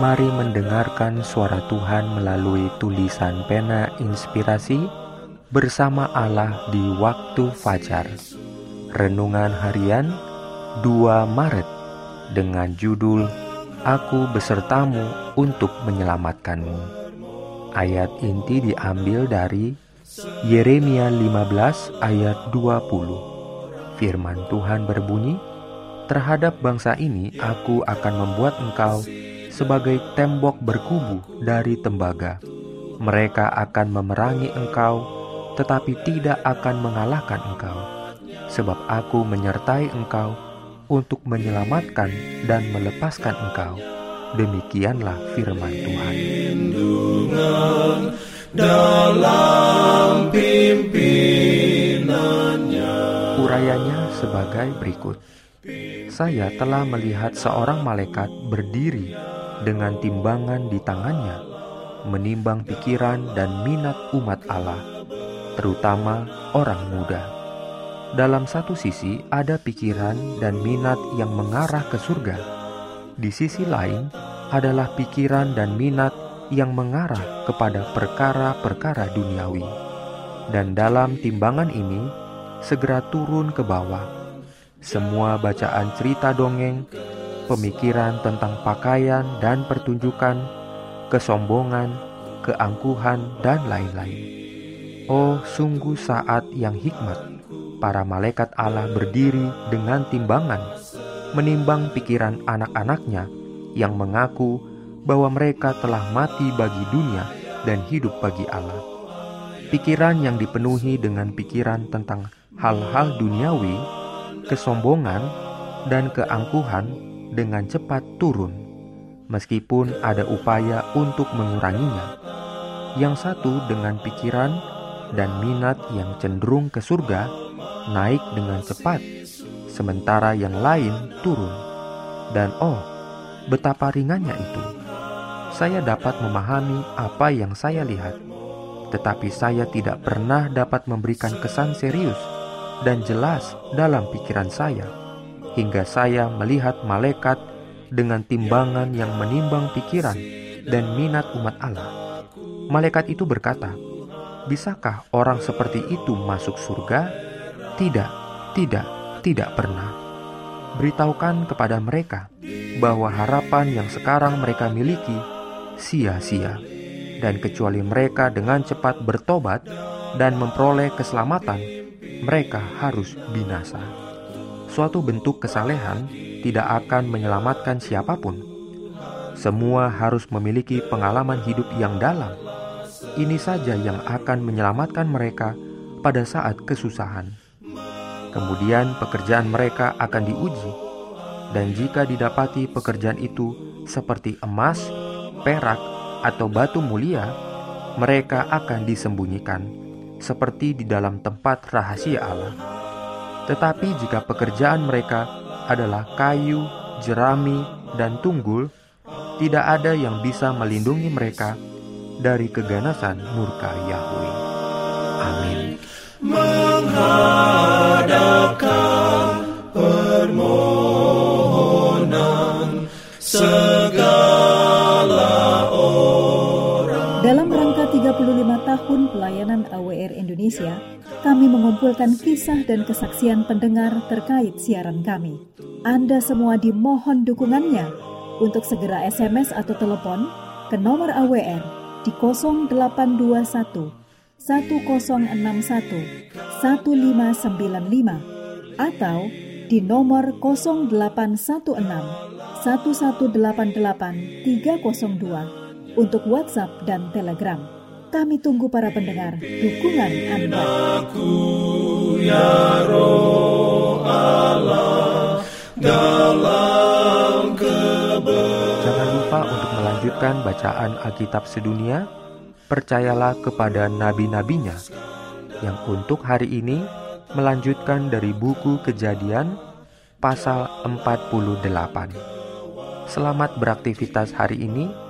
Mari mendengarkan suara Tuhan melalui tulisan pena inspirasi bersama Allah di waktu fajar. Renungan harian 2 Maret dengan judul Aku besertamu untuk menyelamatkanmu. Ayat inti diambil dari Yeremia 15 ayat 20. Firman Tuhan berbunyi, Terhadap bangsa ini aku akan membuat engkau sebagai tembok berkubu dari tembaga. Mereka akan memerangi engkau, tetapi tidak akan mengalahkan engkau, sebab Aku menyertai engkau untuk menyelamatkan dan melepaskan engkau. Demikianlah firman Tuhan. Dalam Urayanya sebagai berikut. Saya telah melihat seorang malaikat berdiri dengan timbangan di tangannya, menimbang pikiran dan minat umat Allah, terutama orang muda. Dalam satu sisi ada pikiran dan minat yang mengarah ke surga. Di sisi lain adalah pikiran dan minat yang mengarah kepada perkara-perkara duniawi. Dan dalam timbangan ini segera turun ke bawah. Semua bacaan cerita dongeng pemikiran tentang pakaian dan pertunjukan, kesombongan, keangkuhan, dan lain-lain. Oh, sungguh saat yang hikmat, para malaikat Allah berdiri dengan timbangan, menimbang pikiran anak-anaknya yang mengaku bahwa mereka telah mati bagi dunia dan hidup bagi Allah. Pikiran yang dipenuhi dengan pikiran tentang hal-hal duniawi, kesombongan, dan keangkuhan dengan cepat turun, meskipun ada upaya untuk menguranginya. Yang satu dengan pikiran dan minat yang cenderung ke surga naik dengan cepat, sementara yang lain turun. Dan oh, betapa ringannya itu. Saya dapat memahami apa yang saya lihat, tetapi saya tidak pernah dapat memberikan kesan serius dan jelas dalam pikiran saya hingga saya melihat malaikat dengan timbangan yang menimbang pikiran dan minat umat Allah. Malaikat itu berkata, "Bisakah orang seperti itu masuk surga?" Tidak, tidak, tidak pernah. Beritahukan kepada mereka bahwa harapan yang sekarang mereka miliki sia-sia, dan kecuali mereka dengan cepat bertobat dan memperoleh keselamatan, mereka harus binasa suatu bentuk kesalehan tidak akan menyelamatkan siapa pun. Semua harus memiliki pengalaman hidup yang dalam. Ini saja yang akan menyelamatkan mereka pada saat kesusahan. Kemudian pekerjaan mereka akan diuji, dan jika didapati pekerjaan itu seperti emas, perak, atau batu mulia, mereka akan disembunyikan, seperti di dalam tempat rahasia Allah. Tetapi jika pekerjaan mereka adalah kayu, jerami, dan tunggul, tidak ada yang bisa melindungi mereka dari keganasan murka Yahweh. Amin. Menghadapkan permohonan segala orang. Dalam rangka 35 tahun pelayanan AWR Indonesia, kami mengumpulkan kisah dan kesaksian pendengar terkait siaran kami. Anda semua dimohon dukungannya untuk segera SMS atau telepon ke nomor AWR di 0821 1061 1595 atau di nomor 0816 1188 302 untuk WhatsApp dan Telegram. Kami tunggu para pendengar dukungan Anda. Aku ya roh Allah dalam Jangan lupa untuk melanjutkan melanjutkan bacaan Alkitab sedunia, percayalah kepada nabi-nabinya yang untuk hari ini melanjutkan dari buku Kejadian pasal 48. Selamat beraktivitas hari ini.